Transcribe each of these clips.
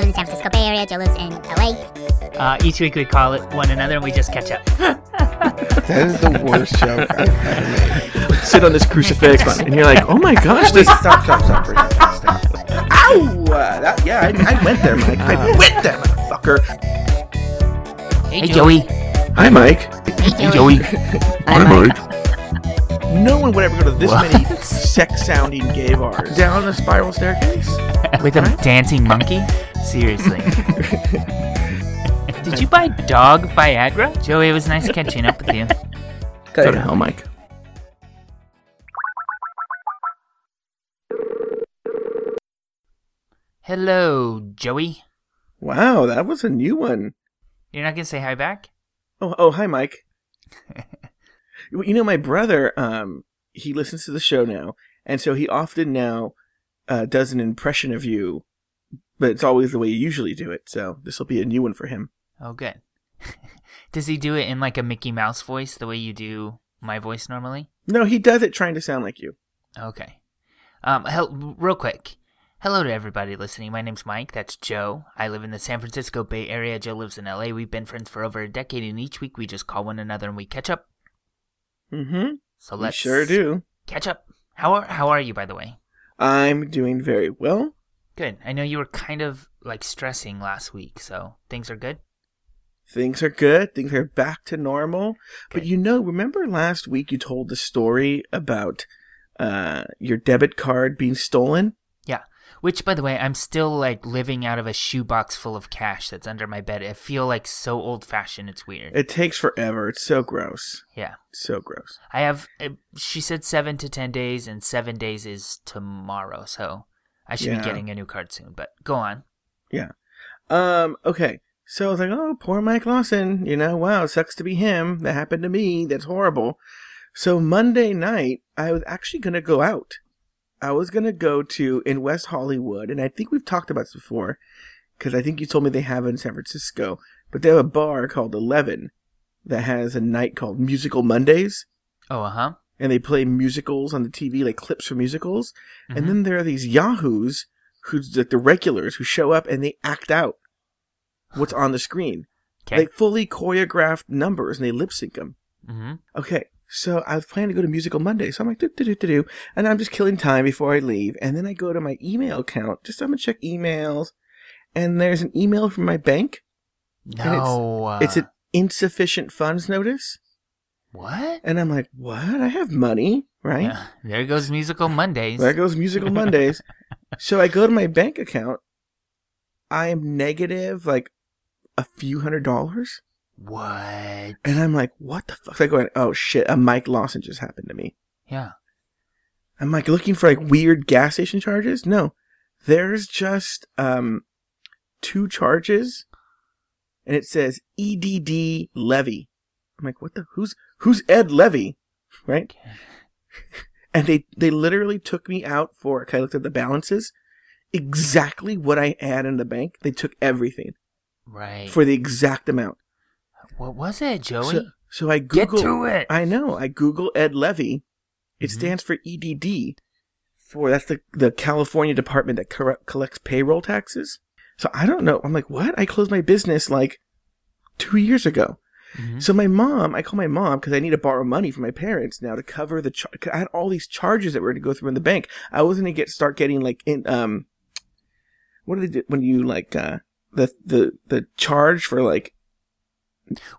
live in San Francisco Bay Area. Joe lives in LA. Uh, each week we call it one another and we just catch up. That is the worst joke I've ever made. Sit on this crucifix, and you're like, oh my gosh, Wait, this. stop, stop, stop for a second. Stop. Ow! Uh, that, yeah, I, I went there, Mike. I went there, motherfucker. Hey, Joey. Hi, Mike. Hey, Joey. Hi, Mike. No one would ever go to this What? many sex-sounding gay bars. Down a spiral staircase. With a dancing monkey? Seriously. Did you buy dog Viagra? Joey, it was nice catching up with you. Go to hell, Mike. Hello, Joey. Wow, that was a new one. You're not gonna say hi back? Oh, oh, hi, Mike. You know, my brother, um, he listens to the show now, and so he often now uh, does an impression of you, but it's always the way you usually do it. So this will be a new one for him. Oh, good. Does he do it in like a Mickey Mouse voice, the way you do my voice normally? No, he does it trying to sound like you. Okay. Um, hel- real quick. Hello to everybody listening. My name's Mike. That's Joe. I live in the San Francisco Bay Area. Joe lives in LA. We've been friends for over a decade, and each week we just call one another and we catch up. Mm-hmm. So let's sure do. catch up. How are How are you, by the way? I'm doing very well. Good. I know you were kind of like stressing last week, so things are good. Things are good. Things are back to normal. But you know, remember last week you told the story about uh, your debit card being stolen? Which, by the way, I'm still like living out of a shoebox full of cash that's under my bed. I feel like so old fashioned. It's weird. It takes forever. It's so gross. yeah. So gross. I have. uh, She said seven to ten days, and seven days is tomorrow. So I should Yeah. be getting a new card soon. But go on. Yeah. Um, okay. So I was like, oh, poor Mike Lawson. You know, wow, sucks to be him. That happened to me. That's horrible. So Monday night, I was actually going to go out. I was going to go to in West Hollywood, and I think we've talked about this before, because I think you told me they have it in San Francisco, but they have a bar called Eleven that has a night called Musical Mondays, Oh, uh huh. and they play musicals on the TV, like clips from musicals. Mhm. And then there are these yahoos who's like the regulars who show up and they act out what's on the screen. Okay. Like fully choreographed numbers and they lip sync them. mm-hmm. Okay, so I was planning to go to Musical Monday, so I'm like, do do do do do, and I'm just killing time before I leave, and then I go to my email account, just I'm gonna check emails, and there's an email from my bank. No. uh, It's an insufficient funds notice, what? and I'm like, what? I have money, right? Yeah, there goes musical Mondays. There goes Musical Mondays. so I go to my bank account. I am negative like a few hundred dollars. What? And I'm like, what the fuck? So I go, oh shit, a Mike Lawson just happened to me. Yeah. I'm like looking for like weird gas station charges. No, there's just um two charges, and it says EDD levy. I'm like, what the? Who's who's Ed Levy, right? And they they literally took me out for. I looked at the balances, exactly what I had in the bank. They took everything Right. for the exact amount. What was it, Joey? So, so I Get to it. I know. I Google Ed Levy. It Mhm. stands for EDD. For that's the the California department that collects payroll taxes. So I don't know. I'm like, what? I closed my business like two years ago. Mhm. So my mom, I call my mom because I need to borrow money from my parents now to cover the. Char- I had all these charges that were going to go through in the bank. I was gonna get start getting like in um. What do they do when you like uh the the the charge for like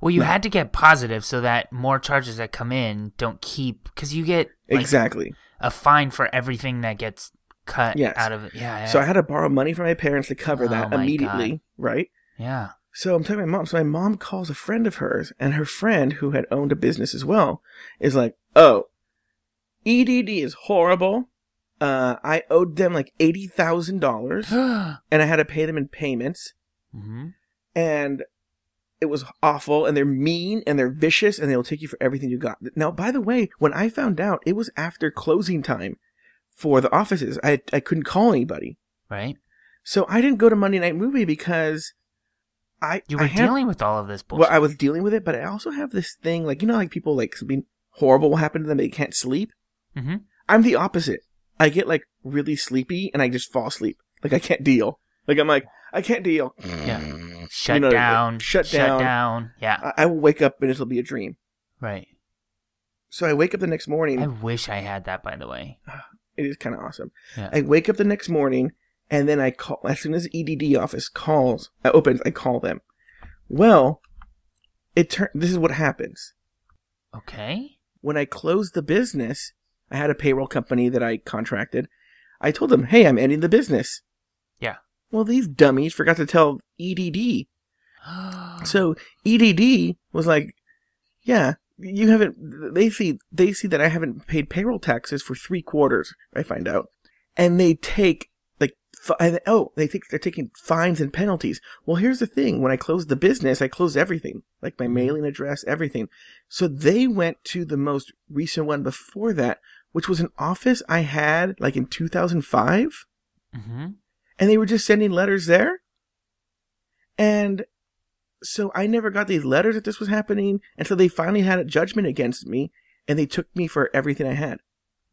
Well, you No. had to get positive so that more charges that come in don't keep because you get like, exactly. a fine for everything that gets cut Yes. out of it. Yeah, yeah. So I had to borrow money from my parents to cover Oh that immediately, God. right? yeah. So I'm telling my mom. So my mom calls a friend of hers, and her friend, who had owned a business as well, is like, "Oh, EDD is horrible. Uh, I owed them like eighty thousand dollars, and I had to pay them in payments, Mm-hmm. and it was awful. And they're mean, and they're vicious, and they'll take you for everything you got. Now, by the way, when I found out, it was after closing time for the offices. I I couldn't call anybody, Right. so I didn't go to Monday Night Movie because I You I were dealing with all of this bullshit. well, I was dealing with it, but I also have this thing, like you know, like people like something horrible will happen to them, they can't sleep. hmm I'm the opposite. I get like really sleepy and I just fall asleep. Like I can't deal. Like I'm like, I can't deal. Yeah. Shut know, down. shut Shut down. down. Yeah. I, I will wake up and it'll be a dream. Right. So I wake up the next morning. I wish I had that, by the way. it is kind of awesome. Yeah. I wake up the next morning and then I call as soon as the EDD office calls, uh, opens, I call them. Well, it turn. This is what happens Okay. when I closed the business. I had a payroll company that I contracted. I told them, "Hey, I'm ending the business." Well, these dummies forgot to tell EDD. So EDD was like, "Yeah, you haven't." They see they see that I haven't paid payroll taxes for three quarters. I find out, and they take like and- oh they think they're taking fines and penalties. Well, here's the thing: when I closed the business, I closed everything, like my mailing address, everything. So they went to the most recent one before that, which was an office I had like in 2005 hmm and they were just sending letters there. And so I never got these letters that this was happening until they finally had a judgment against me and they took me for everything I had.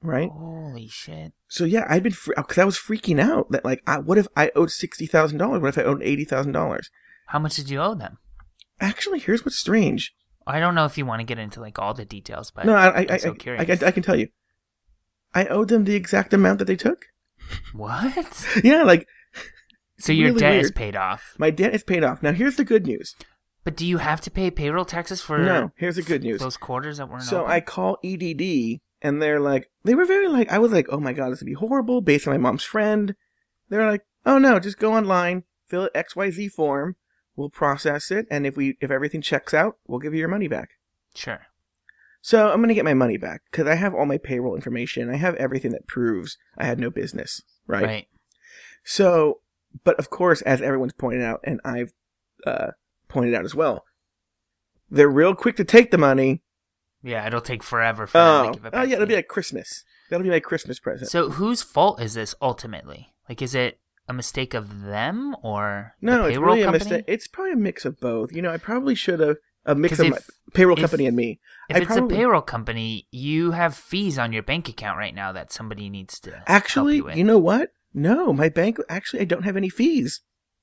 Right? Holy shit. So yeah, I'd been, because I was freaking out that like, I, what if I owed $60,000? What if I owed $80,000? How much did you owe them? Actually, here's what's strange. I don't know if you want to get into like all the details, but no, I, I, I'm so I, curious. I, I can tell you. I owed them the exact amount that they took. what? Yeah, like So your really debt is paid off, my debt is paid off. Now here's the good news. but do you have to pay payroll taxes for No, here's the good news. those quarters that weren't So open? I call EDD, and they're like, they were very like, I was like, oh my god, this would be horrible, based on my mom's friend. They're like, oh no, just go online, fill an XYZ form, we'll process it, and if we if everything checks out, we'll give you your money back. Sure. So I'm gonna get my money back because I have all my payroll information. I have everything that proves I had no business, right? Right. So, but of course, as everyone's pointed out, and I've uh, pointed out as well, they're real quick to take the money. Yeah, it'll take forever for them to Oh, give it oh yeah, to it'll be like Christmas. That'll be my Christmas present. So whose fault is this ultimately? Like, is it a mistake of them or No, the it's really a company? mistake. It's probably a mix of both. You know, I probably should have a mix of if- my payroll if- company and me. If I it's probably- a payroll company, you have fees on your bank account right now that somebody needs to Actually, you, you know what? No, my bank actually I don't have any fees.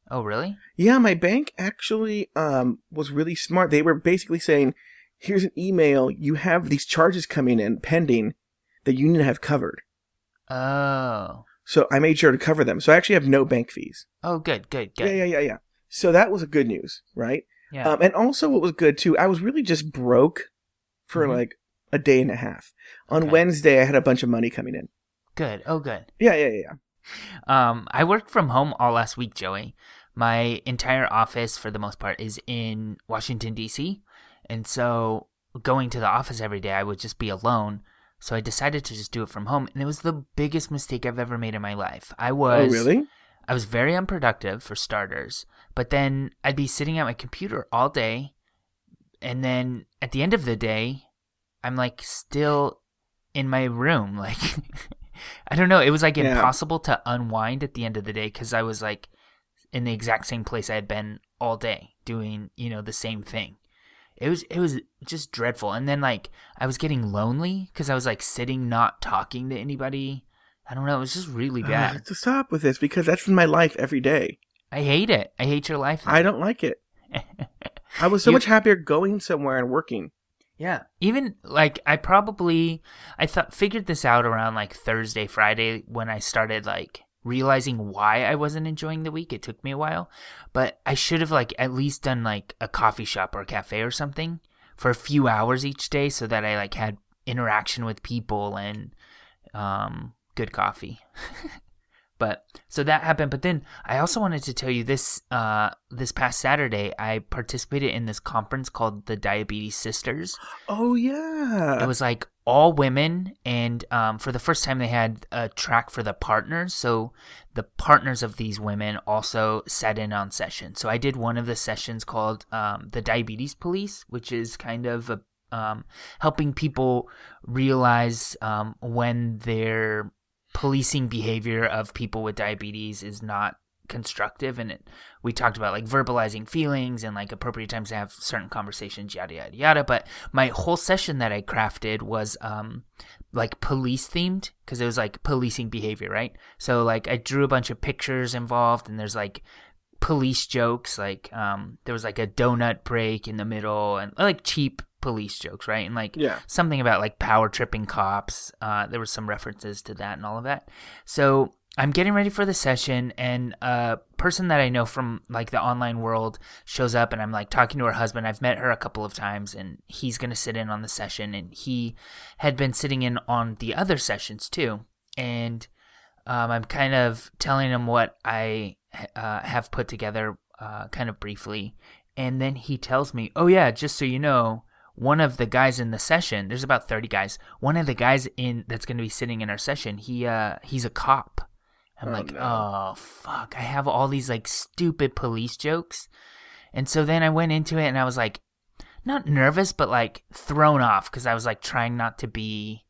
Oh, really? Yeah, my bank actually um was really smart. They were basically saying, "Here's an email. You have these charges coming in pending that you need to have covered." Oh. So I made sure to cover them. So I actually have no bank fees. Oh, good, good, good. Yeah, yeah, yeah, yeah. So that was a good news, right? Yeah. Um, and also, what was good too, I was really just broke for Mhm. like a day and a half. On Okay. Wednesday, I had a bunch of money coming in. good. Oh, good. Yeah, yeah, yeah, yeah. Um, I worked from home all last week, Joey. My entire office, for the most part, is in Washington D.C., and so going to the office every day, I would just be alone. So I decided to just do it from home, and it was the biggest mistake I've ever made in my life. I was oh, really? I was very unproductive for starters, but then I'd be sitting at my computer all day, and then at the end of the day, I'm like still in my room. Like, I don't know. It was like Yeah. impossible to unwind at the end of the day because I was like in the exact same place I had been all day doing, you know, the same thing. It was it was just dreadful. And then like I was getting lonely because I was like sitting not talking to anybody. I don't know. It was just really bad. to stop with this because that's my life every day. I hate it. I hate your life. I don't like it. I was so You- much happier going somewhere and working. Yeah. Even like I probably I thought figured this out around like Thursday, Friday when I started like realizing why I wasn't enjoying the week. It took me a while, but I should have like at least done like a coffee shop or a cafe or something for a few hours each day so that I like had interaction with people and um good coffee. But so that happened. But then I also wanted to tell you this. Uh, this past Saturday, I participated in this conference called the Diabetes Sisters. Oh yeah. It was like all women, and um, for the first time, they had a track for the partners. So the partners of these women also sat in on sessions. So I did one of the sessions called um, the Diabetes Police, which is kind of a, um, helping people realize um, when their policing behavior of people with diabetes is not constructive and it we talked about like verbalizing feelings and like appropriate times to have certain conversations yada yada yada. But my whole session that i crafted was um like police themed because it was like policing behavior right? So like i drew a bunch of pictures involved and there's like police jokes like um there was like a donut break in the middle and like cheap police jokes right? And like Yeah. something about like power tripping cops uh there were some references to that and all of that. So i'm getting ready for the session and a person that i know from like the online world shows up and i'm like talking to her husband. I've met her a couple of times and he's going to sit in on the session and he had been sitting in on the other sessions too. And um, I'm kind of telling him what I uh, have put together, uh, kind of briefly, and then he tells me, "Oh yeah, just so you know, one of the guys in the session, there's about 30 guys. One of the guys in that's going to be sitting in our session, he uh, he's a cop." I'm Oh, like, no. "Oh fuck, I have all these like stupid police jokes." And so then I went into it and I was like not nervous but like thrown off cuz I was like trying not to be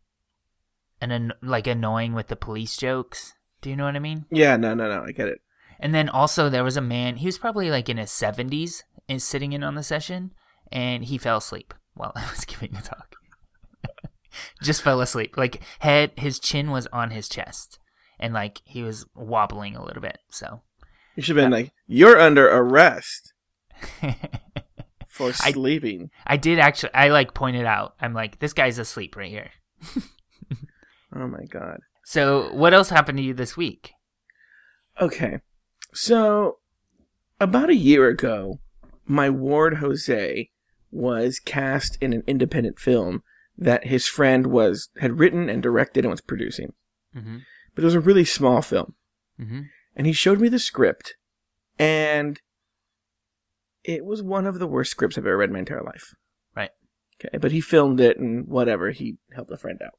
an like annoying with the police jokes. Do you know what I mean? Yeah, no, no, no, I get it. And then also there was a man, he was probably like in his 70s and sitting in on the session and he fell asleep while I was giving the talk. Just fell asleep. Like head his chin was on his chest and like he was wobbling a little bit. So You should have been like, you're under arrest for I- sleeping. I did actually I like pointed out. I'm like this guy's asleep right here. Oh my god. So what else happened to you this week? Okay. So, about a year ago, my ward Jose was cast in an independent film that his friend was had written and directed and was producing. Mm-hmm. But it was a really small film. Mm-hmm. And he showed me the script and it was one of the worst scripts I've ever read in my entire life. Right. Okay, but he filmed it and whatever, he helped a friend out.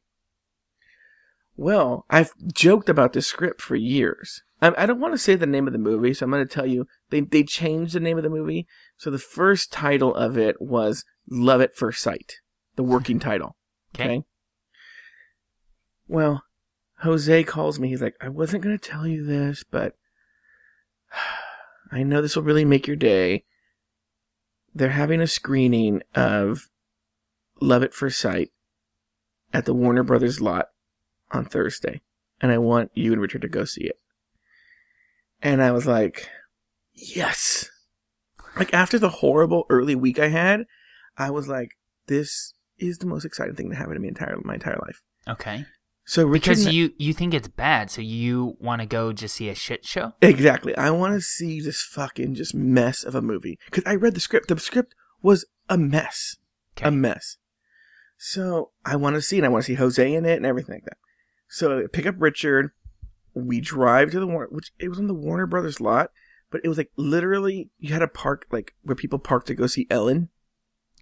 Well, I've joked about this script for years. I, I don't want to say the name of the movie, so I'm going to tell you they they changed the name of the movie. So the first title of it was "Love at First Sight," the working title. Okay. Well, Jose calls me. He's like, "I wasn't going to tell you this, but I know this will really make your day. They're having a screening of Love at First Sight at the Warner Brothers lot on Thursday, and I want you and Richard to go see it. And I was like, yes. Like after the horrible early week I had, I was like, this is the most exciting thing to happen to me entire my entire life. Okay. So Richard, Because you you think it's bad, so you want to go just see a shit show? exactly, I want to see this fucking just mess of a movie because I read the script. The script was a mess. Okay. a mess. So I want to see it. I want to see Jose in it and everything like that. So I pick up Richard. We drive to the Warner, which it was on the Warner Brothers lot, but it was like literally you had to park like where people park to go see Ellen,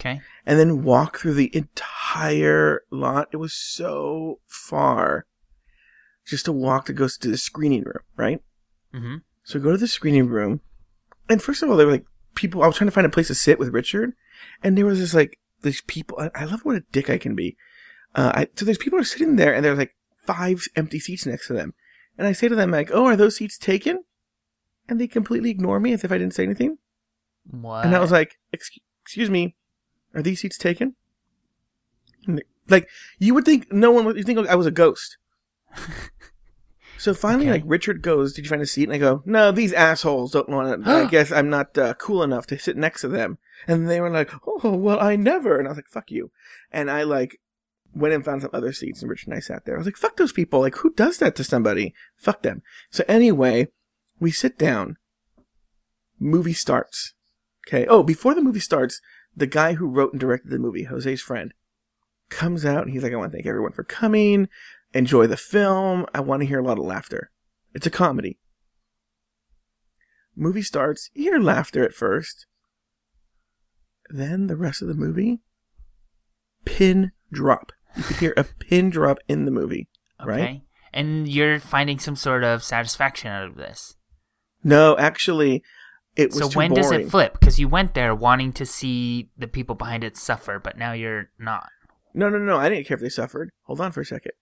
Okay. and then walk through the entire lot. It was so far, just to walk to go to the screening room, right? Mm-hmm. So go to the screening room, and first of all, there were like people. I was trying to find a place to sit with Richard, and there was this like these people. I, I love what a dick I can be. Uh, I, so there's people are sitting there, and there's like five empty seats next to them, and I say to them like, "Oh, are those seats taken?" And they completely ignore me as if I didn't say anything. What? And I was like, "Excuse, me, are these seats taken?" They- like you would think no one would you think I was a ghost. So finally, Okay. like Richard goes, "Did you find a seat?" And I go, "No, these assholes don't want to. I guess I'm not uh, cool enough to sit next to them." And they were like, "Oh, well, I never." And I was like, "Fuck you." And I like went and found some other seats, and Rich and I sat there. I was like, "Fuck those people! Like, who does that to somebody? Fuck them." So anyway, we sit down. Movie starts. Okay. Oh, before the movie starts, the guy who wrote and directed the movie, Jose's friend, comes out and he's like, I want to thank everyone for coming. Enjoy the film. I want to hear a lot of laughter. It's a comedy. Movie starts. You hear laughter at first. Then the rest of the movie, pin drop. You could hear a pin drop in the movie. okay. right? And you're finding some sort of satisfaction out of this. No, actually, it was So when does it flip? Because you went there wanting to see the people behind it suffer, but now you're not. No, no, no. I didn't care if they suffered. Hold on for a second.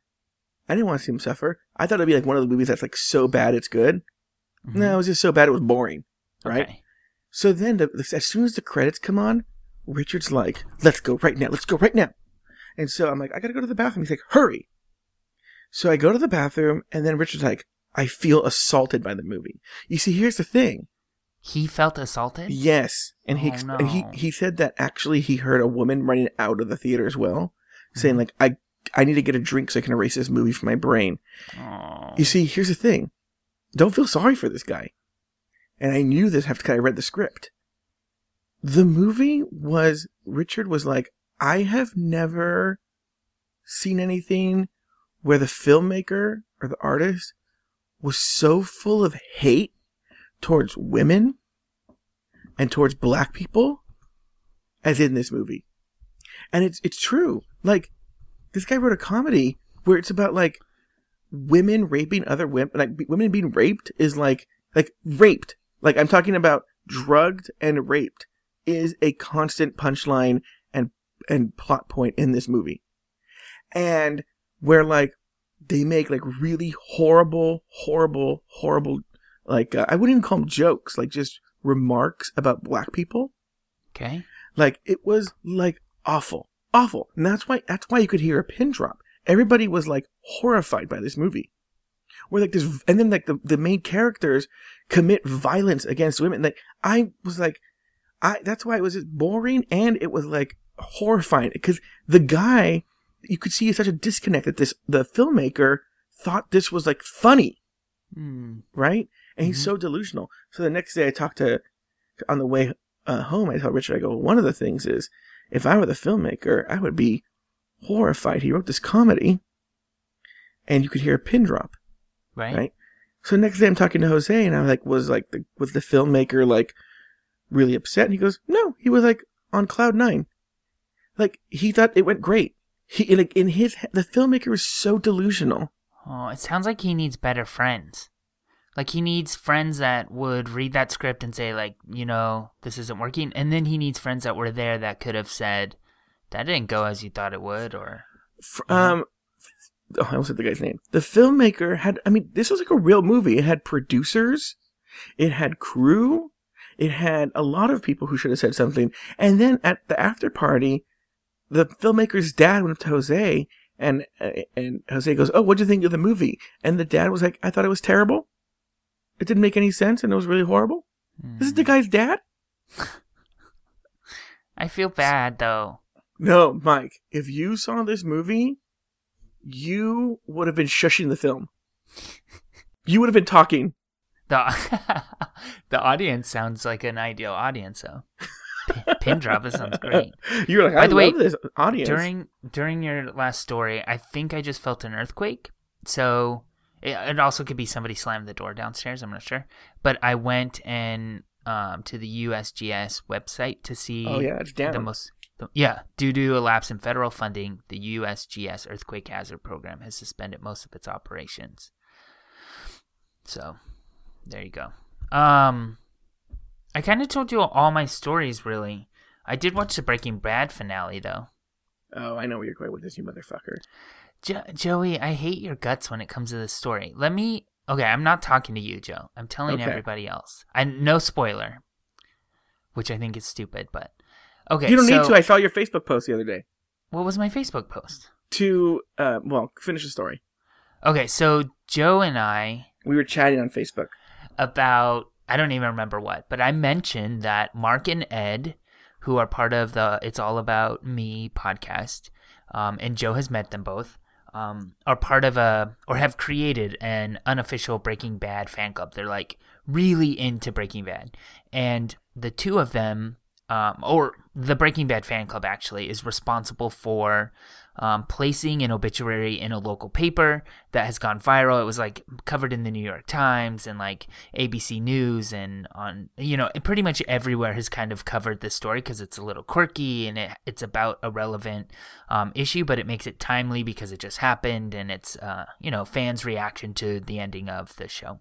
I didn't want to see them suffer. I thought it'd be like one of the movies that's like so bad it's good. Mm-hmm. No, it was just so bad it was boring. Right. Okay. So then, the, as soon as the credits come on, Richard's like, "Let's go right now. Let's go right now." And so I'm like, "I gotta go to the bathroom." He's like, "Hurry!" So I go to the bathroom, and then Richard's like, "I feel assaulted by the movie." You see, here's the thing. He felt assaulted. Yes, and he Oh, exp- and he he said that actually he heard a woman running out of the theater as well, Mm-hmm. saying like, "I I need to get a drink so I can erase this movie from my brain." Oh. You see, here's the thing. Don't feel sorry for this guy. And I knew this after I read the script. The movie was, Richard was like, I have never seen anything where the filmmaker or the artist was so full of hate towards women and towards black people as in this movie. And it's, it's true. Like, this guy wrote a comedy where it's about like, women raping other women, like women being raped is like, like raped. Like I'm talking about drugged and raped is a constant punchline and, and plot point in this movie. And where like they make like really horrible, horrible, horrible, like, uh, I wouldn't even call them jokes, like just remarks about black people. Okay. Like it was like awful, awful, and that's why that's why you could hear a pin drop. Everybody was like horrified by this movie. Where like this, and then like the the main characters commit violence against women. Like I was like, I that's why it was just boring and it was like horrifying because the guy you could see such a disconnect that this the filmmaker thought this was like funny Hmm. right? And he's Mhm. so delusional. So the next day I talked to, on the way uh, home, I tell Richard, I go, one of the things is, if I were the filmmaker, I would be horrified. He wrote this comedy, and you could hear a pin drop, Right. right? So next day I'm talking to Jose, and I'm like, was like, the, was the filmmaker like really upset? And he goes, no, he was like on cloud nine. Like he thought it went great. He like in his the filmmaker is so delusional. Oh, it sounds like he needs better friends. Like he needs friends that would read that script and say, like, you know, this isn't working, and then he needs friends that were there that could have said, that didn't go as you thought it would, or um oh, I almost said the guy's name. The filmmaker had I mean, this was like a real movie. It had producers, it had crew, it had a lot of people who should have said something. And then at the after party, the filmmaker's dad went up to Jose and uh, and Jose goes, "Oh, what do you think of the movie?" And the dad was like, "I thought it was terrible. It didn't make any sense, and it was really horrible." Is this is the guy's dad. I feel bad though. No, Mike. If you saw this movie, you would have been shushing the film. You would have been talking. The the audience sounds like an ideal audience, though. Pin, drop. This sounds great. You're like, By I the love way, this audience. During during your last story, I think I just felt an earthquake. So it, it also could be somebody slammed the door downstairs. I'm not sure, but I went and um, to the USGS website to see. oh yeah, it's down. The most, the, yeah, due to a lapse in federal funding, the USGS Earthquake Hazard Program has suspended most of its operations. So, there you go. Um, I kind of told you all my stories, really. I did watch the Breaking Bad finale, though. oh, I know where you're going with this, you motherfucker. Jo- Joey, I hate your guts when it comes to this story. Let me. Okay, I'm not talking to you, Joe. I'm telling Okay. everybody else. I no spoiler, which I think is stupid, but okay. you don't so- need to. I saw your Facebook post the other day. What was my Facebook post? To uh, well, finish the story. Okay, so Joe and I We were chatting on Facebook. about I don't even remember what, but I mentioned that Mark and Ed, who are part of the It's All About Me podcast, um, and Joe has met them both, um, are part of a or have created an unofficial Breaking Bad fan club. They're like really into Breaking Bad, and the two of them. Um, or the Breaking Bad fan club actually is responsible for um, placing an obituary in a local paper that has gone viral. It was like covered in the New York Times and like ABC News and on you know pretty much everywhere has kind of covered this story because it's a little quirky and it, it's about a relevant um, issue, but it makes it timely because it just happened and it's uh, you know fans' reaction to the ending of the show.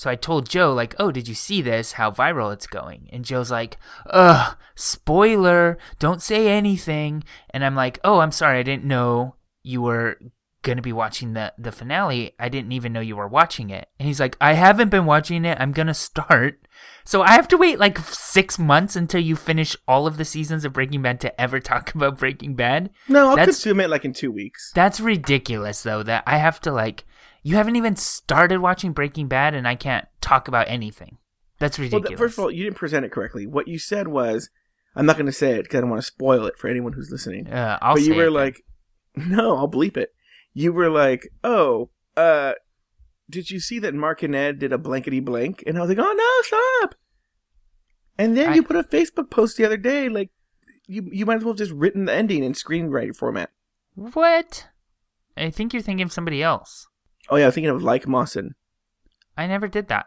So I told Joe, like, oh, did you see this? How viral it's going? And Joe's like, ugh, spoiler, don't say anything. And I'm like, oh, I'm sorry, I didn't know you were gonna be watching the the finale. I didn't even know you were watching it." And he's like, "I haven't been watching it. I'm gonna start." So I have to wait like six months until you finish all of the seasons of Breaking Bad to ever talk about Breaking Bad. No, I'll That's- consume it like in two weeks. That's ridiculous, though. That I have to like. You haven't even started watching Breaking Bad, and I can't talk about anything. That's ridiculous. th- first of all, you didn't present it correctly. What you said was, I'm not going to say it because I don't want to spoil it for anyone who's listening. uh, I'll but you were it then. like, no, I'll bleep it. You were like, oh, uh, did you see that Mark and Ed did a blankety blank? And I was like, oh no, stop. And then I- you put a Facebook post the other day, like, you you might as well have just written the ending in screenwriter format. what? I think you're thinking of somebody else. Oh yeah, I was thinking of like Mawson. I never did that.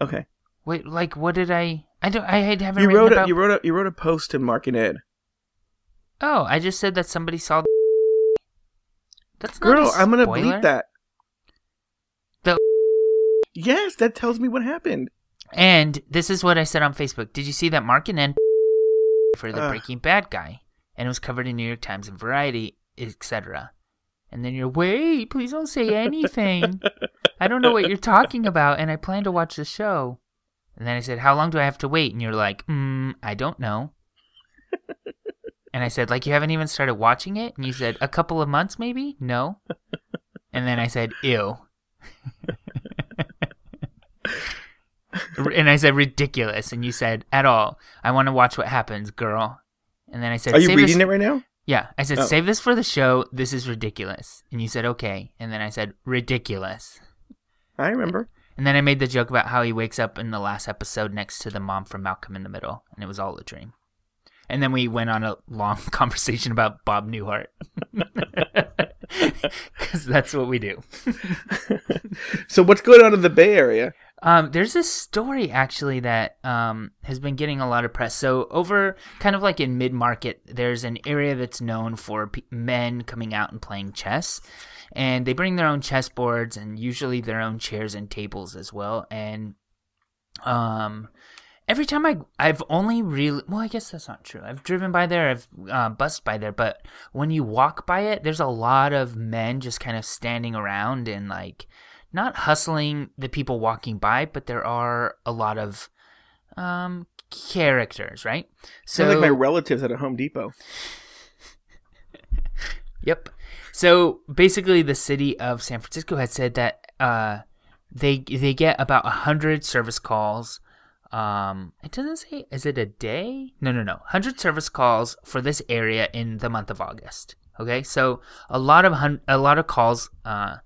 Okay, Wait, like, what did I? I don't. I haven't you wrote about. a you wrote a you wrote a post to Mark and Ed. Oh, I just said that somebody saw. The... That's Girl, a I'm gonna bleep that. The- Yes, that tells me what happened. And this is what I said on Facebook. Did you see that Mark and Ed for the Ugh. Breaking Bad guy, and it was covered in New York Times and Variety, etc. And then you're wait, please don't say anything. I don't know what you're talking about, and I plan to watch the show. And then I said, how long do I have to wait? And you're like, mm, I don't know. and I said, like you haven't even started watching it? And you said, a couple of months maybe? No. And then I said, ew. and I said ridiculous, and you said at all. I want to watch what happens, girl. And then I said, Are you reading it right now? Yeah, I said Oh. save this for the show. This is ridiculous, and you said okay. And then I said ridiculous, I remember. and then I made the joke about how he wakes up in the last episode next to the mom from Malcolm in the Middle, and it was all a dream. And then we went on a long conversation about Bob Newhart, because that's what we do. So what's going on in the Bay Area? Um, there's this story actually that um, has been getting a lot of press. So over kind of like in mid market, there's an area that's known for p- men coming out and playing chess, and they bring their own chess boards and usually their own chairs and tables as well. And um, every time I I've only really well, I guess that's not true. I've driven by there, I've uh, bussed by there, but when you walk by it, there's a lot of men just kind of standing around and like not hustling the people walking by, but there are a lot of um characters, right? So like my relatives at a Home Depot. Yep. So basically, the city of San Francisco has said that uh, they they get about a hundred service calls. Um, it doesn't say is it a day? No, no, no. Hundred service calls for this area in the month of August. Okay, so a lot of hun- a lot of calls uh,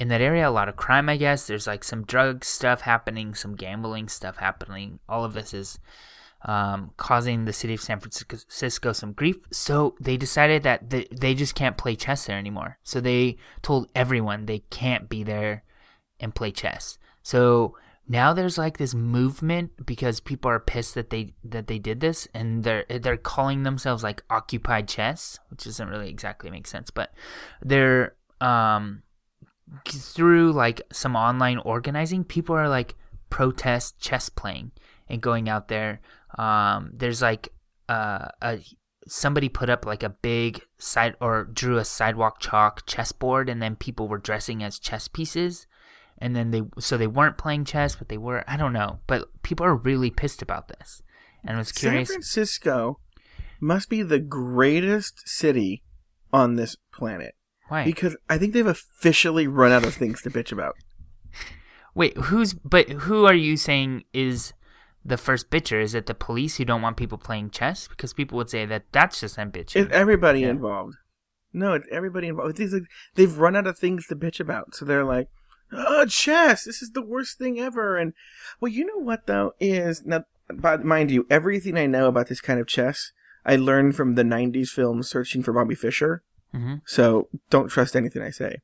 in that area. A lot of crime, I guess. There's like some drug stuff happening, some gambling stuff happening. All of this is um, causing the city of San Francisco some grief. So they decided that they, they just can't play chess there anymore. So they told everyone they can't be there and play chess. So now there's like this movement because people are pissed that they that they did this and they're they're calling themselves like occupied chess, which doesn't really exactly make sense, but they're um through like some online organizing, people are like protest chess playing and going out there. Um, there's like uh, a somebody put up like a big side or drew a sidewalk chalk chessboard, and then people were dressing as chess pieces, and then they so they weren't playing chess, but they were. I don't know, but people are really pissed about this, and I was San curious. Francisco must be the greatest city on this planet Why? because I think they've officially run out of things to bitch about. Wait, who's but who are you saying is the first bitcher? Is it the police who don't want people playing chess? Because people would say that that's just them bitching. It's everybody Yeah. involved. No, it's everybody involved. These like, they've run out of things to bitch about, so they're like, "Oh, chess! This is the worst thing ever." And well, you know what though is now, but mind you, everything I know about this kind of chess, I learned from the '90s film Searching for Bobby Fischer. Hmm So don't trust anything I say.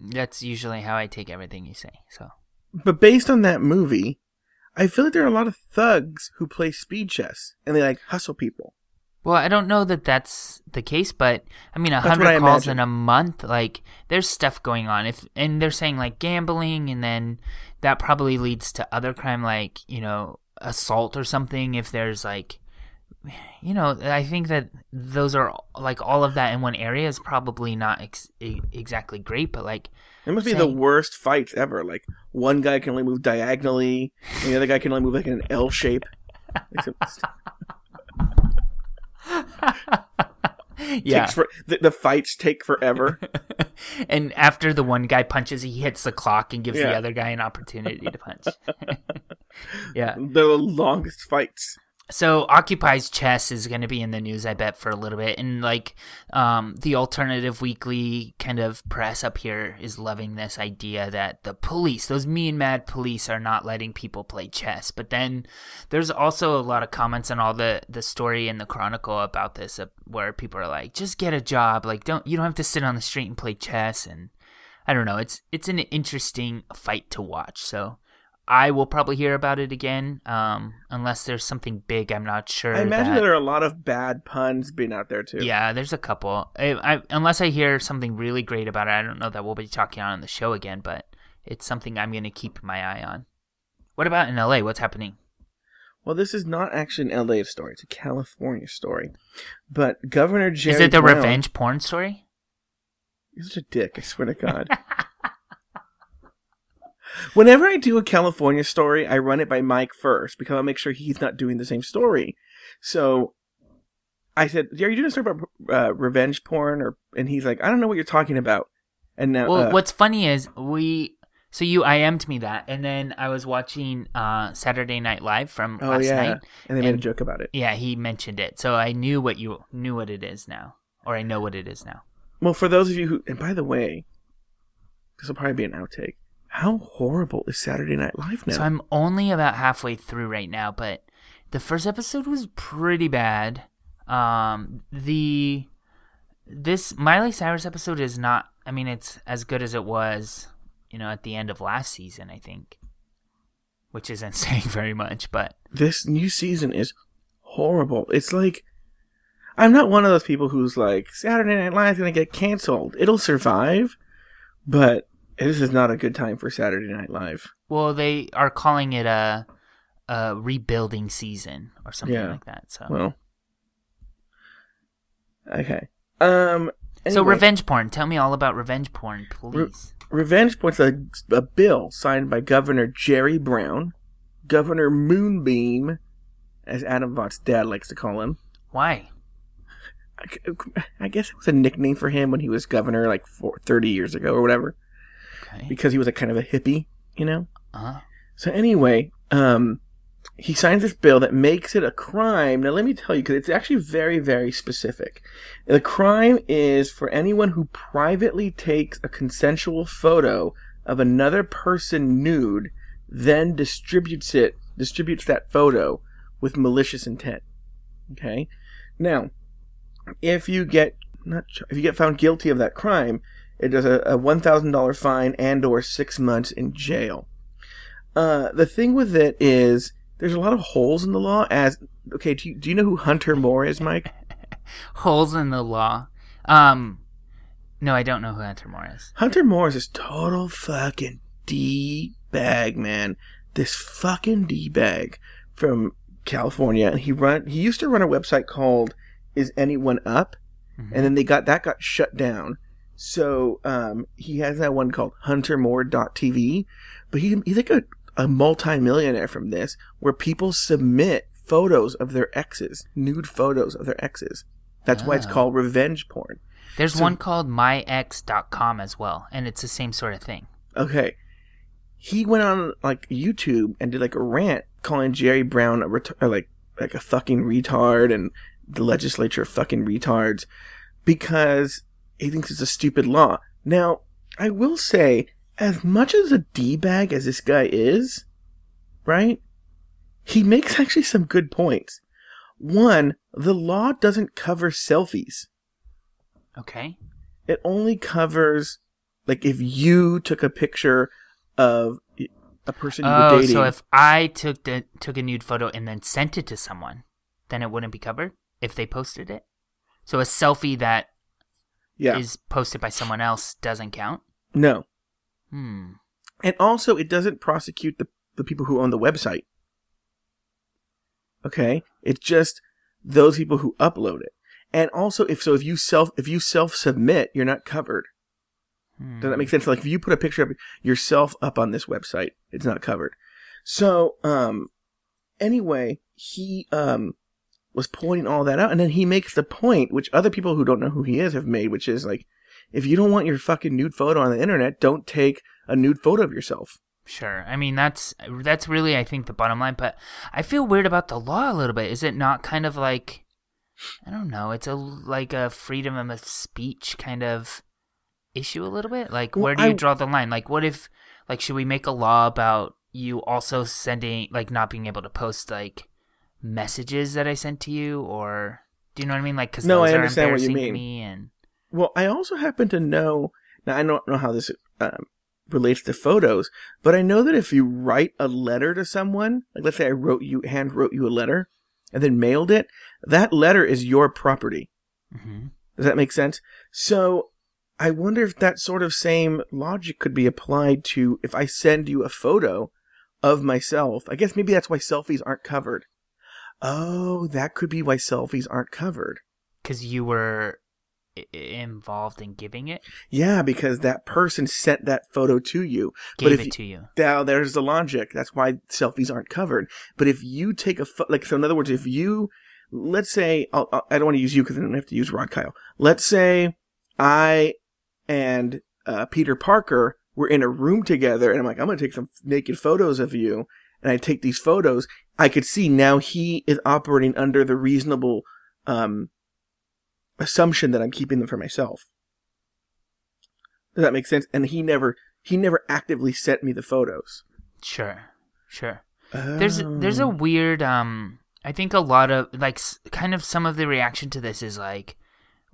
That's usually how I take everything you say. So But based on that movie, I feel like there are a lot of thugs who play speed chess and they like hustle people. Well, I don't know that that's the case, but I mean, a hundred calls imagine. in a month, like there's stuff going on. If and they're saying like gambling, and then that probably leads to other crime, like you know assault or something. If there's like you know, I think that those are like all of that in one area is probably not ex- exactly great, but like It must be the worst fights ever. Like one guy can only move diagonally, and the other guy can only move like in an L shape. Yeah. for, the, the fights take forever. and after the one guy punches, he hits the clock and gives the other guy an opportunity to punch. yeah. They're the longest fights. So Occupy's chess is going to be in the news, I bet, for a little bit, and like um, the alternative weekly kind of press up here is loving this idea that the police, those mean mad police, are not letting people play chess. But then there's also a lot of comments on all the the story in the Chronicle about this, uh, where people are like, just get a job, like don't you don't have to sit on the street and play chess, and I don't know, it's it's an interesting fight to watch. So. I will probably hear about it again, um, unless there's something big. I'm not sure. I imagine that- there are a lot of bad puns being out there too. yeah, there's a couple. I, I, unless I hear something really great about it, I don't know that we'll be talking on the show again. But it's something I'm going to keep my eye on. What about in LA? What's happening? Well, this is not actually an LA story; it's a California story. But Governor Jerry Is it the Brown, revenge porn story? You're such a dick. I swear to God. Whenever I do a California story, I run it by Mike first because I'll make sure he's not doing the same story. So I said, "Are you doing a story about uh, revenge porn?" Or and he's like, "I don't know what you're talking about." And now, Well, uh, what's funny is we. So you IM'd me that, and then I was watching uh, Saturday Night Live from oh last yeah, night. and they made a joke about it. Yeah, he mentioned it, so I knew what you knew what it is now, or I know what it is now. Well, for those of you who, and by the way, this will probably be an outtake. How horrible is Saturday Night Live now? So I'm only about halfway through right now, but the first episode was pretty bad. Um, the this Miley Cyrus episode is not. I mean, it's as good as it was, you know, at the end of last season. I think, which isn't saying very much, but this new season is horrible. It's like I'm not one of those people who's like Saturday Night Live is gonna get canceled. It'll survive, but this is not a good time for Saturday Night Live. well, they are calling it a a rebuilding season or something Yeah. like that. So, Well, okay. Um. so revenge porn. Tell me all about revenge porn, please. Revenge porn's a, a bill signed by Governor Jerry Brown, Governor Moonbeam, as Adam Vought's dad likes to call him. Why? I, I guess it was a nickname for him when he was governor, like four, 30 years ago or whatever, Okay. because he was a kind of a hippie, you know. Uh-huh. So anyway, um, he signs this bill that makes it a crime. Now let me tell you, because it's actually very, very specific. The crime is for anyone who privately takes a consensual photo of another person nude, then distributes it, distributes that photo with malicious intent. Okay. Now, if you get not if you get found guilty of that crime, it does a, a one thousand dollar fine and or six months in jail. Uh, the thing with it is there's a lot of holes in the law. As okay, do you, do you know who Hunter Moore is, Mike? Holes in the law. Um, no, I don't know who Hunter Moore is. Hunter Moore is this total fucking d bag man. This fucking d bag from California, and he run he used to run a website called Is Anyone Up, and then they got that got shut down. So um, he has that one called HunterMoore.tv, but he, he's like a, a multi-millionaire from this, where people submit photos of their exes, nude photos of their exes. That's why it's Ah. called revenge porn. There's So- one called myex.com as well, and it's the same sort of thing. Okay. He went on like YouTube and did like a rant calling Jerry Brown a ret- like like a fucking retard and the legislature fucking retards because he thinks it's a stupid law. Now, I will say, as much as a d bag as this guy is, right? He makes actually some good points. One, the law doesn't cover selfies Okay. it only covers like if you took a picture of a person you were Oh, dating. so if I took the took a nude photo and then sent it to someone, then it wouldn't be covered if they posted it. So a selfie that is posted by someone else doesn't count. no, Hmm. and also it doesn't prosecute the the people who own the website. Okay, it's just those people who upload it. And also if so if you self if you self submit, you're not covered. Hmm. Does that make sense? Like if you put a picture of yourself up on this website, it's not covered. So, um, anyway, he, um, was pointing all that out. And then he makes the point, which other people who don't know who he is have made, which is like, if you don't want your fucking nude photo on the internet, don't take a nude photo of yourself. Sure. I mean, that's that's really, I think, the bottom line. But I feel weird about the law a little bit. Is it not kind of like, I don't know, it's a like a freedom of speech kind of issue a little bit? Like, Well, where do you I- draw the line? Like, what if, like, should we make a law about you also sending, like, not being able to post like messages that I sent to you, or do you know what I mean? Like, because No, those I are understand what you mean. me, and Well, I also happen to know, now I don't know how this um, relates to photos, but I know that if you write a letter to someone, like let's say I wrote you, hand wrote you a letter, and then mailed it, that letter is your property. Mhm. Does that make sense? So I wonder if that sort of same logic could be applied to if I send you a photo of myself. I guess maybe that's why selfies aren't covered. Oh, that could be why selfies aren't covered. because you were involved in giving it, Yeah, because that person sent that photo to you. But gave if it you- to you. Now, there's the logic. That's why selfies aren't covered. But if you take a pho- like, so in other words, if you, let's say, I'll, I'll, I don't want to use you because I have to use Rod Kyle. Let's say I and uh, Peter Parker were in a room together, and I'm like, I'm going to take some naked photos of you, and I take these photos. I could see now he is operating under the reasonable um, assumption that I'm keeping them for myself. Does that make sense? And he never, he never actively sent me the photos. Sure, sure. There's there's a Oh. weird um. I think a lot of like kind of some of the reaction to this is like,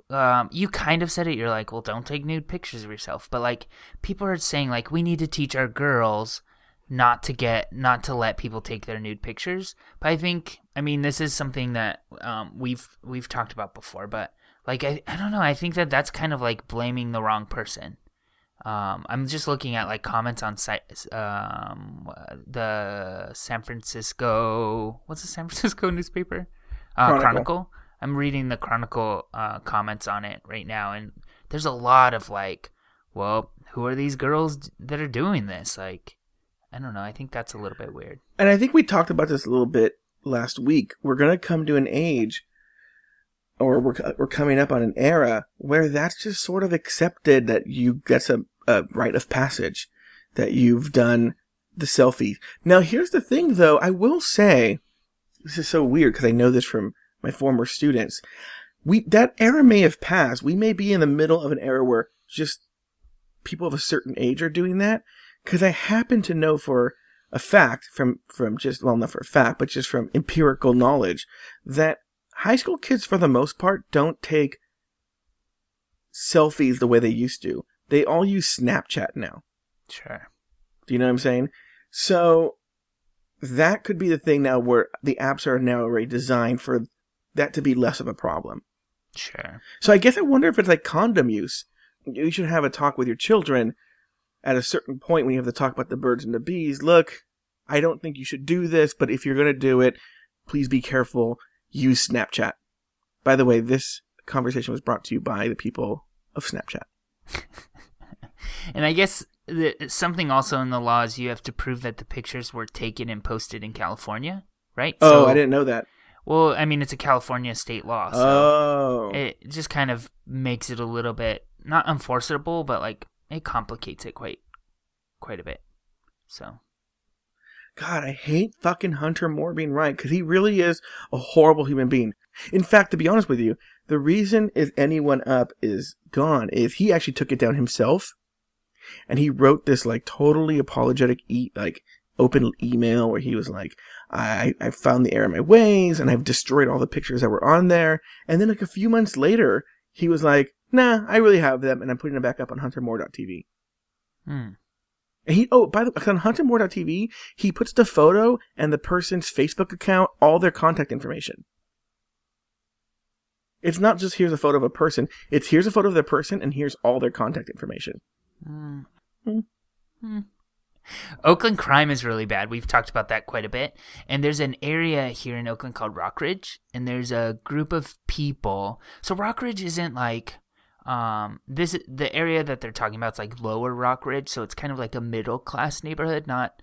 um, you kind of said it. You're like, well, don't take nude pictures of yourself. But like, people are saying like, we need to teach our girls not to get not to let people take their nude pictures. But I think, I mean, this is something that um we've we've talked about before. But like, I I don't know. I think that that's kind of like blaming the wrong person. Um, I'm just looking at like comments on site, um, the San Francisco. What's the San Francisco newspaper? Uh, Chronicle. Chronicle. I'm reading the Chronicle uh, comments on it right now, and there's a lot of like, well, who are these girls that are doing this? Like, I don't know. I think that's a little bit weird. And I think we talked about this a little bit last week. We're going to come to an age, or we're, we're coming up on an era where that's just sort of accepted that you, that's a, a rite of passage, that you've done the selfie. Now, here's the thing though. I will say, this is so weird because I know this from my former students. We, that era may have passed. We may be in the middle of an era where just people of a certain age are doing that. Cause I happen to know for a fact from, from just, well, not for a fact, but just from empirical knowledge that high school kids for the most part don't take selfies the way they used to. They all use Snapchat now. Sure. Do you know what I'm saying? So that could be the thing now where the apps are now already designed for that to be less of a problem. Sure. So I guess I wonder if it's like condom use. You should have a talk with your children at a certain point when you have to talk about the birds and the bees. Look, I don't think you should do this, but if you're going to do it, please be careful. Use Snapchat. By the way, this conversation was brought to you by the people of Snapchat. And I guess the, something also in the law is you have to prove that the pictures were taken and posted in California, right? Oh, So- I didn't know that. Well, I mean, it's a California state law, so oh. it just kind of makes it a little bit not enforceable, but like it complicates it quite, quite a bit. So God, I hate fucking Hunter Moore being right because he really is a horrible human being. In fact, to be honest with you, the reason IsAnyoneUp is gone is he actually took it down himself, and he wrote this like totally apologetic e like open email where he was like, I I found the error in my ways and I've destroyed all the pictures that were on there, and then like a few months later he was like, Nah, I really have them, and I'm putting them back up on HunterMoore.tv. hmm. And he, oh, by the way, on HunterMoore.tv, he puts the photo and the person's Facebook account, all their contact information. It's not just here's a photo of a person, it's here's a photo of the person and here's all their contact information. Mm. Hmm. Hmm. Oakland crime is really bad. We've talked about that quite a bit. And there's an area here in Oakland called Rockridge, and there's a group of people. So Rockridge isn't like um this the area that they're talking about is like lower Rockridge, so it's kind of like a middle class neighborhood, not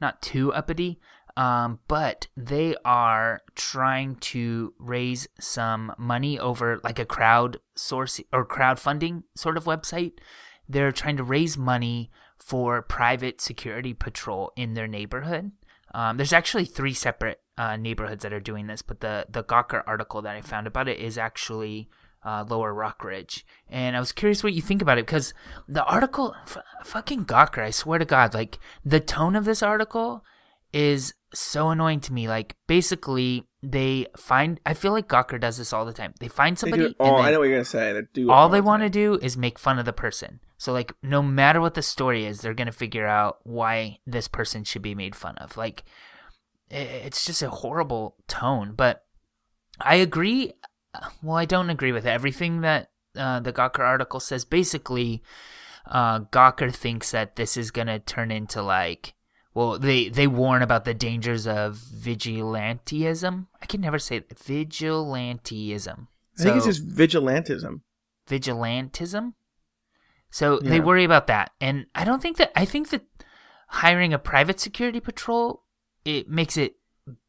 not too uppity. Um, but they are trying to raise some money over like a crowd source or crowdfunding sort of website. They're trying to raise money for private security patrol in their neighborhood. Um, there's actually three separate uh, neighborhoods that are doing this, but the the Gawker article that I found about it is actually uh, Lower Rockridge, and I was curious what you think about it because the article, f- fucking Gawker, I swear to God, like the tone of this article is so annoying to me. Like basically, they find. I feel like Gawker does this all the time. They find They somebody. do, oh, and I know what you're gonna say. They do it all they the want to do is make fun of the person. So like, no matter what the story is, they're gonna figure out why this person should be made fun of. Like, it's just a horrible tone. But I agree. Well, I don't agree with everything that uh, the Gawker article says. Basically, uh, Gawker thinks that this is gonna turn into like well, they they warn about the dangers of vigilantism. I can never say it. vigilantism. I think it's just vigilantism. vigilantism. So they worry about that, and I don't think that I think that hiring a private security patrol it makes it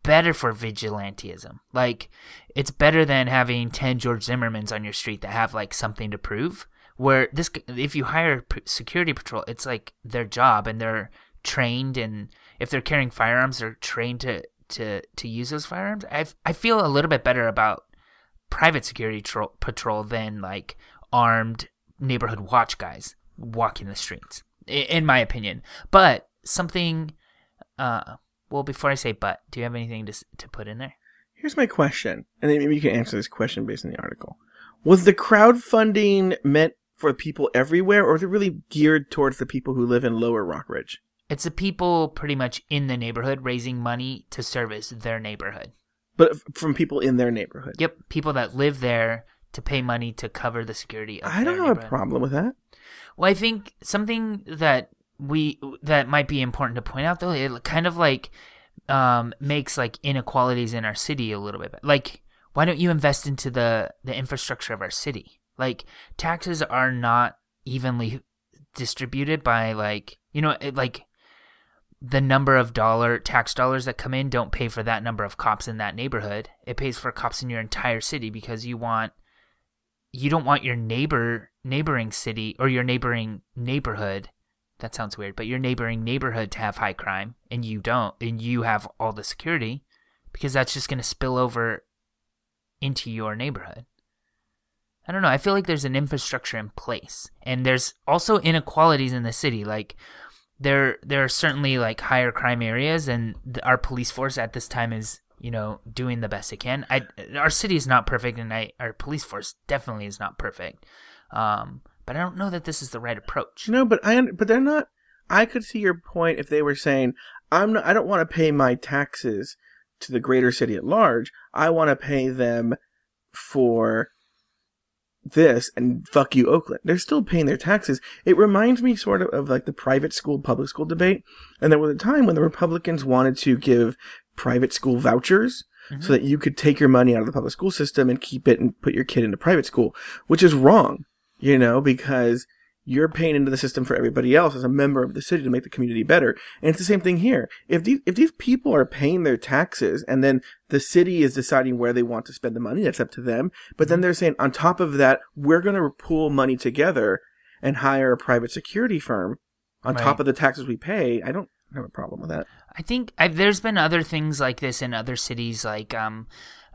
better for vigilantism. Like it's better than having ten George Zimmermans on your street that have like something to prove. Where this, if you hire security patrol, it's like their job, and they're trained, and if they're carrying firearms, they're trained to to to use those firearms. I I feel a little bit better about private security tro- patrol than like armed neighborhood watch guys walking the streets in my opinion but something uh well before i say but do you have anything to to put in there Here's my question, and then maybe you can answer this question based on the article. Was the crowdfunding meant for people everywhere, or is it really geared towards the people who live in Lower Rockridge? It's the people pretty much in the neighborhood raising money to service their neighborhood But from people in their neighborhood. yep people that live there to pay money to cover the security of I don't have a problem with that. Well, I think something that we that might be important to point out though, it kind of like um, makes like inequalities in our city a little bit. better. Like, why don't you invest into the the infrastructure of our city? Like, taxes are not evenly distributed by like you know it, like the number of dollar tax dollars that come in don't pay for that number of cops in that neighborhood. It pays for cops in your entire city because you want you don't want your neighbor neighboring city or your neighboring neighborhood that sounds weird but your neighboring neighborhood to have high crime and you don't and you have all the security because that's just going to spill over into your neighborhood i don't know i feel like there's an infrastructure in place and there's also inequalities in the city like there there are certainly like higher crime areas and th- our police force at this time is you know doing the best it can i our city is not perfect and I, our police force definitely is not perfect um but i don't know that this is the right approach No, but I but they're not. I could see your point if they were saying, "I'm not. I don't want to pay my taxes to the greater city at large. I want to pay them for this and fuck you, Oakland." They're still paying their taxes. It reminds me sort of of like the private school public school debate, and there was a time when the Republicans wanted to give private school vouchers. Mm-hmm. So that you could take your money out of the public school system and keep it and put your kid into private school, which is wrong, you know, because you're paying into the system for everybody else as a member of the city to make the community better. And it's the same thing here. If these if these people are paying their taxes and then the city is deciding where they want to spend the money, that's up to them. But then they're saying on top of that, we're going to pool money together and hire a private security firm on Right. top of the taxes we pay. I don't have a problem with that. I think i there's been other things like this in other cities, like um,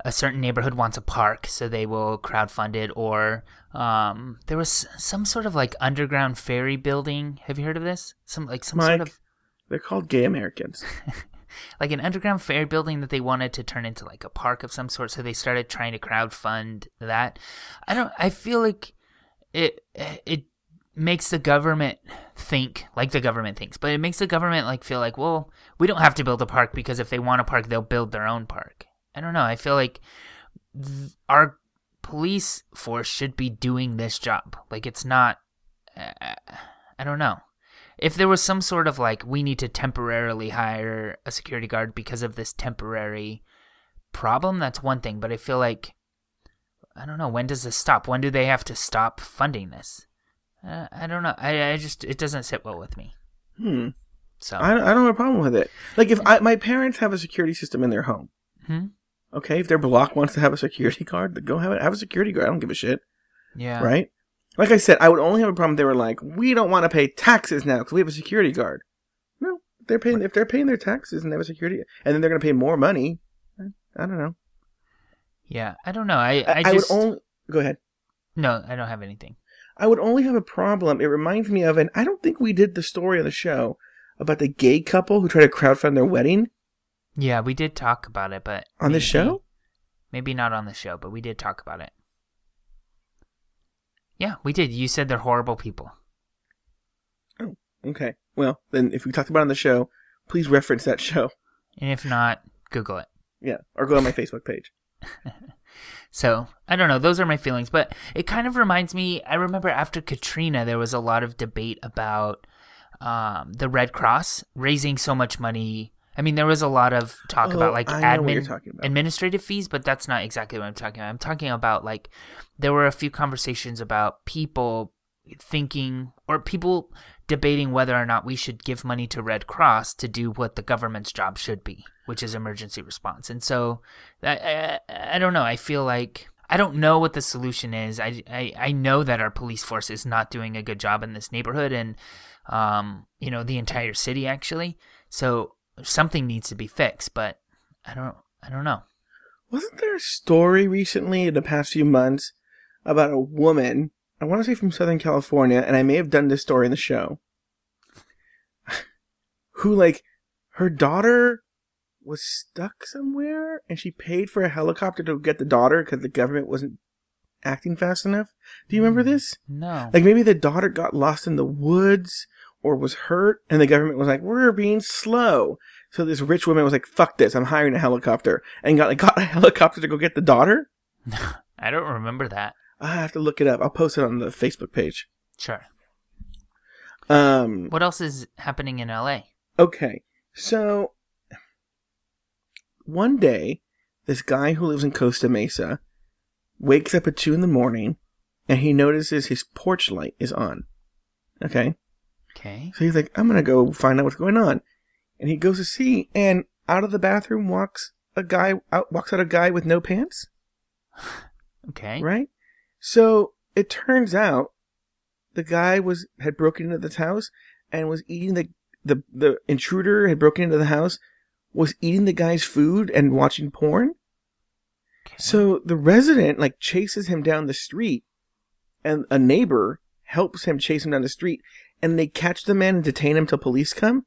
a certain neighborhood wants a park, so they will crowdfund it, or um, there was some sort of like underground ferry building. Have you heard of this? Some like some sort of They're called gay Americans. like an underground ferry building that they wanted to turn into like a park of some sort. So they started trying to crowdfund that. I don't. I feel like it it makes the government think like the government thinks, but it makes the government like feel like, well, we don't have to build a park because if they want a park, they'll build their own park. I don't know. I feel like th- our police force should be doing this job. Like it's not. Uh, I don't know. if there was some sort of like we need to temporarily hire a security guard because of this temporary problem, that's one thing. But I feel like I don't know when does this stop? When do they have to stop funding this? Uh, I don't know. I, I just it doesn't sit well with me. Hmm. So I, I don't have a problem with it. Like if I, my parents have a security system in their home, Hmm? Okay, if their block wants to have a security guard, then go have it. Have a security guard. I don't give a shit, yeah, right? Like I said, I would only have a problem. if They were like, we don't want to pay taxes now because we have a security guard. No, they're paying. If they're paying their taxes and they have a security, and then they're going to pay more money. I don't know. Yeah, I don't know. I I, I, I just would only go ahead. no, I don't have anything. I would only have a problem. It reminds me of, and I don't think we did the story on the show about the gay couple who tried to crowdfund their wedding Yeah, we did talk about it, but on the show. Maybe not on the show, but we did talk about it. Yeah, we did. You said they're horrible people. Oh, okay. Well, then if we talked about it on the show, please reference that show. And if not, Google it. Yeah, or go on my Facebook page. So, I don't know. Those are my feelings. But it kind of reminds me, I remember after Katrina, there was a lot of debate about um, the Red Cross raising so much money. I mean, there was a lot of talk Oh, about like I know what you're admin, about. administrative fees, but that's not exactly what I'm talking about. I'm talking about like there were a few conversations about people thinking or people debating whether or not we should give money to Red Cross to do what the government's job should be, which is emergency response. And so I, I, I don't know. I feel like I don't know what the solution is. I, I, I know that our police force is not doing a good job in this neighborhood and, um, you know, the entire city actually. So something needs to be fixed, but I don't, I don't know. Wasn't there a story recently in the past few months about a woman? I want to say from Southern California, and I may have done this story in the show. Who like her daughter was stuck somewhere, and she paid for a helicopter to get the daughter because the government wasn't acting fast enough. Do you remember hmm, this? No. Like maybe the daughter got lost in the woods or was hurt, and the government was like, "We're being slow." So this rich woman was like, "Fuck this! I'm hiring a helicopter," and got like got a helicopter to go get the daughter. I don't remember that. I have to look it up. I'll post it on the Facebook page. Sure. Um. What else is happening in LA? Okay. So one day, this guy who lives in Costa Mesa wakes up at two in the morning, and he notices his porch light is on. Okay. Okay. So he's like, I'm gonna go find out what's going on, and he goes to see, and out of the bathroom walks a guy. Out walks out a guy with no pants. Okay. Right. So it turns out the guy was had broken into this house and was eating the the the intruder had broken into the house was eating the guy's food and watching porn. Okay. So the resident like chases him down the street, and a neighbor helps him chase him down the street, and they catch the man and detain him till police come.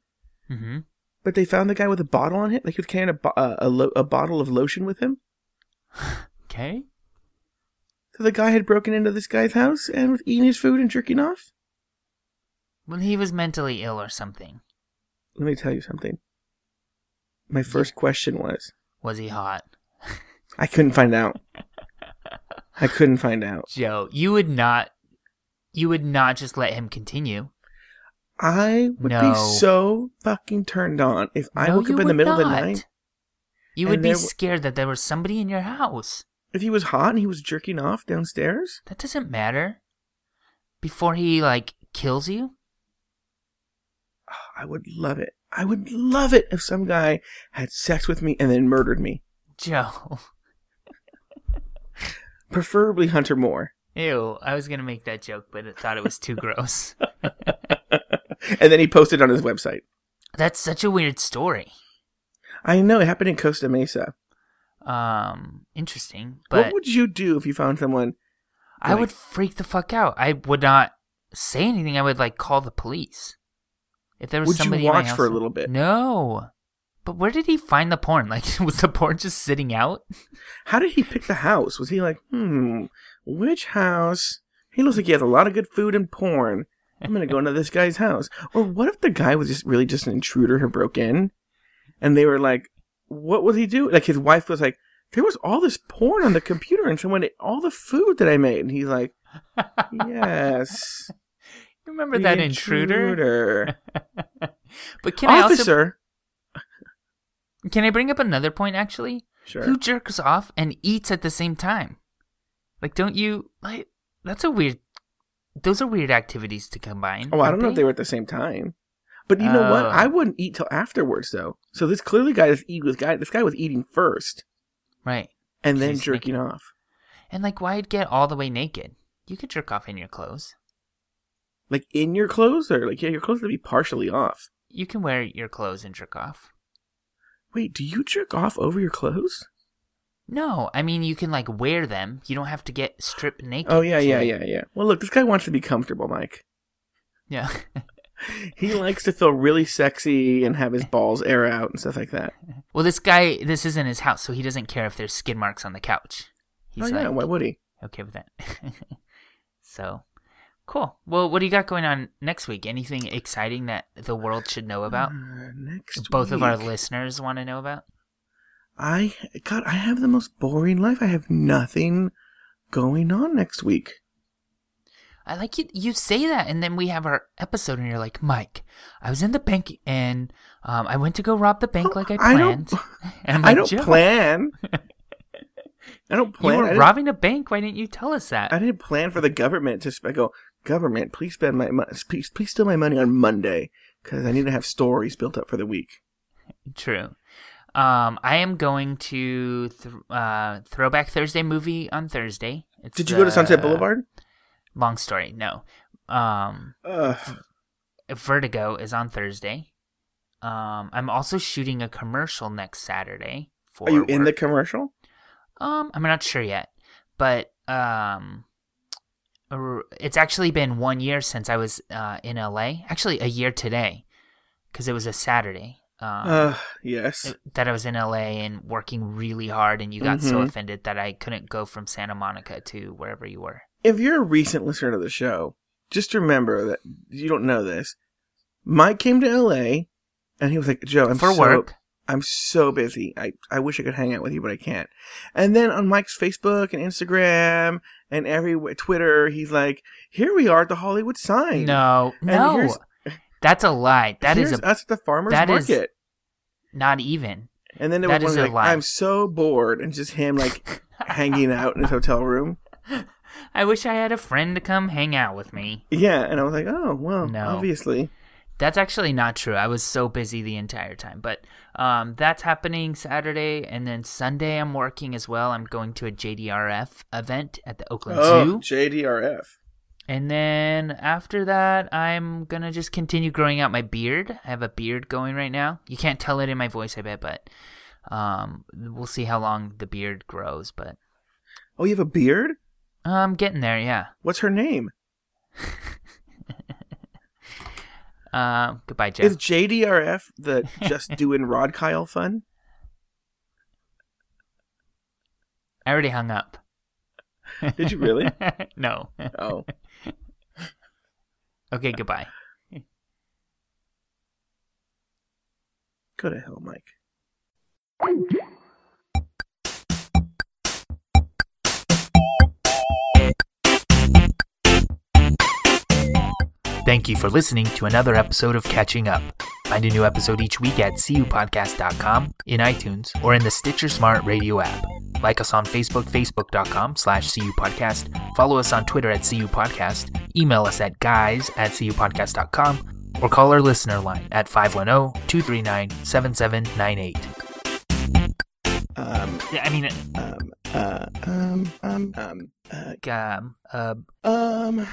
Mm-hmm. But they found the guy with a bottle on him, like he was carrying a bo- uh, a, lo- a bottle of lotion with him. Okay. So the guy had broken into this guy's house and was eating his food and jerking off. Well, he was mentally ill or something. Let me tell you something. My first question was, Was he hot? I couldn't find out. I couldn't find out. Joe, you would not. You would not just let him continue. I would No. be so fucking turned on if I No, woke up in the middle of the night. You would be w- scared that there was somebody in your house. If he was hot and he was jerking off downstairs, That doesn't matter. Before he like kills you. oh, I would love it. I would love it if some guy had sex with me and then murdered me. Joe. Preferably Hunter Moore. Ew. I was gonna make that joke, but I thought it was too gross. and then he posted on his website. That's such a weird story. I know it happened in Costa Mesa. Um, interesting. But what would you do if you found someone? I would freak the fuck out. I would not say anything. I would like call the police. If there was Would somebody you watch for a little bit? No. But where did he find the porn? Like, was the porn just sitting out? How did he pick the house? Was he like, hmm, which house? He looks like he has a lot of good food and porn. I'm gonna go into this guy's house. Or what if the guy was just really just an intruder who broke in, and they were like, what was he doing? Like his wife was like, there was all this porn on the computer, and someone ate all the food that I made, and he's like, yes. Remember The that intruder? intruder. But can I also Officer. Can I bring up another point actually? Sure. Who jerks off and eats at the same time? Like, don't you like? That's a weird. Those are weird activities to combine. Oh, I don't know if they were at the same time. But you know what? Oh. I wouldn't eat till afterwards, though. So this clearly guy is eat was guy. This guy was eating first right. and then jerking making- off. And like, why'd get all the way naked? You could jerk off in your clothes. Like in your clothes, or like yeah, your clothes to be partially off. You can wear your clothes and jerk off. Wait, do you jerk off over your clothes? No, I mean you can like wear them. You don't have to get stripped naked. Oh yeah, yeah, yeah, yeah. Well, look, this guy wants to be comfortable, Mike. yeah. He likes to feel really sexy and have his balls air out and stuff like that. well, this guy, this isn't his house, so he doesn't care if there's skid marks on the couch. He's oh yeah, like, why would he? okay with that. so, cool. Well, what do you got going on next week? Anything exciting that the world should know about? Uh, next, Both of our listeners want to know about. I God, I have the most boring life. I have nothing going on next week. I like you. You say that, and then we have our episode, and you're like, Mike, I was in the bank, and um, I went to go rob the bank like I I planned. don't- And I'm I like, don't plan. I don't plan. You were robbing a bank. Why didn't you tell us that? I didn't plan for the government to go. Government, please spend my please please steal my money on Monday because I need to have stories built up for the week. True. Um, I am going to th- uh, Throwback Thursday movie on Thursday. It's Did you go to Sunset the- Boulevard? Long story. No. Um. Vertigo is on Thursday. Um, I'm also shooting a commercial next Saturday. For Are you in the commercial? Um, I'm not sure yet, but um, it's actually been one year since I was uh, in LA. Actually, a year today, because it was a Saturday. Um, Uh, yes. it- that I was in LA and working really hard, and you got so Mhm. offended that I couldn't go from Santa Monica to wherever you were. If you're a recent listener to the show, just remember that you don't know this. Mike came to LA, and he was like, "Joe, I'm for so, work. I'm so busy. I, I wish I could hang out with you, but I can't. And then on Mike's Facebook and Instagram and every Twitter, he's like, "Here we are at the Hollywood sign. No, And no, that's a lie. That is a us at the farmers market." not even. and then it that was like, lie. "I'm so bored," and just him like hanging out in his hotel room. I wish I had a friend to come hang out with me. Yeah, and I was like, "Oh well, No. obviously." That's actually not true. I was so busy the entire time. But um, that's happening Saturday, and then Sunday I'm working as well. I'm going to a JDRF event at the Oakland Zoo. Oh, Zoo. JDRF. And then after that, I'm gonna just continue growing out my beard. I have a beard going right now. You can't tell it in my voice, I bet, but um, we'll see how long the beard grows. But Oh, you have a beard? I'm getting there, yeah. What's her name? Um, goodbye, Jeff. Is JDRF the Just Doing Rod Kyle fun? I already hung up. Did you really? no. Oh. Okay, goodbye. Go to hell, Mike. Thank you for listening to another episode of Catching Up. Find a new episode each week at cupodcast.com, in iTunes, or in the Stitcher Smart Radio app. Like us on Facebook, facebook.com slash cupodcast. Follow us on Twitter at cupodcast. Email us at guys at cupodcast.com, or call our listener line at 510-239-7798. Um, Yeah, I mean, um, uh, um, um, um, uh, um, uh, um,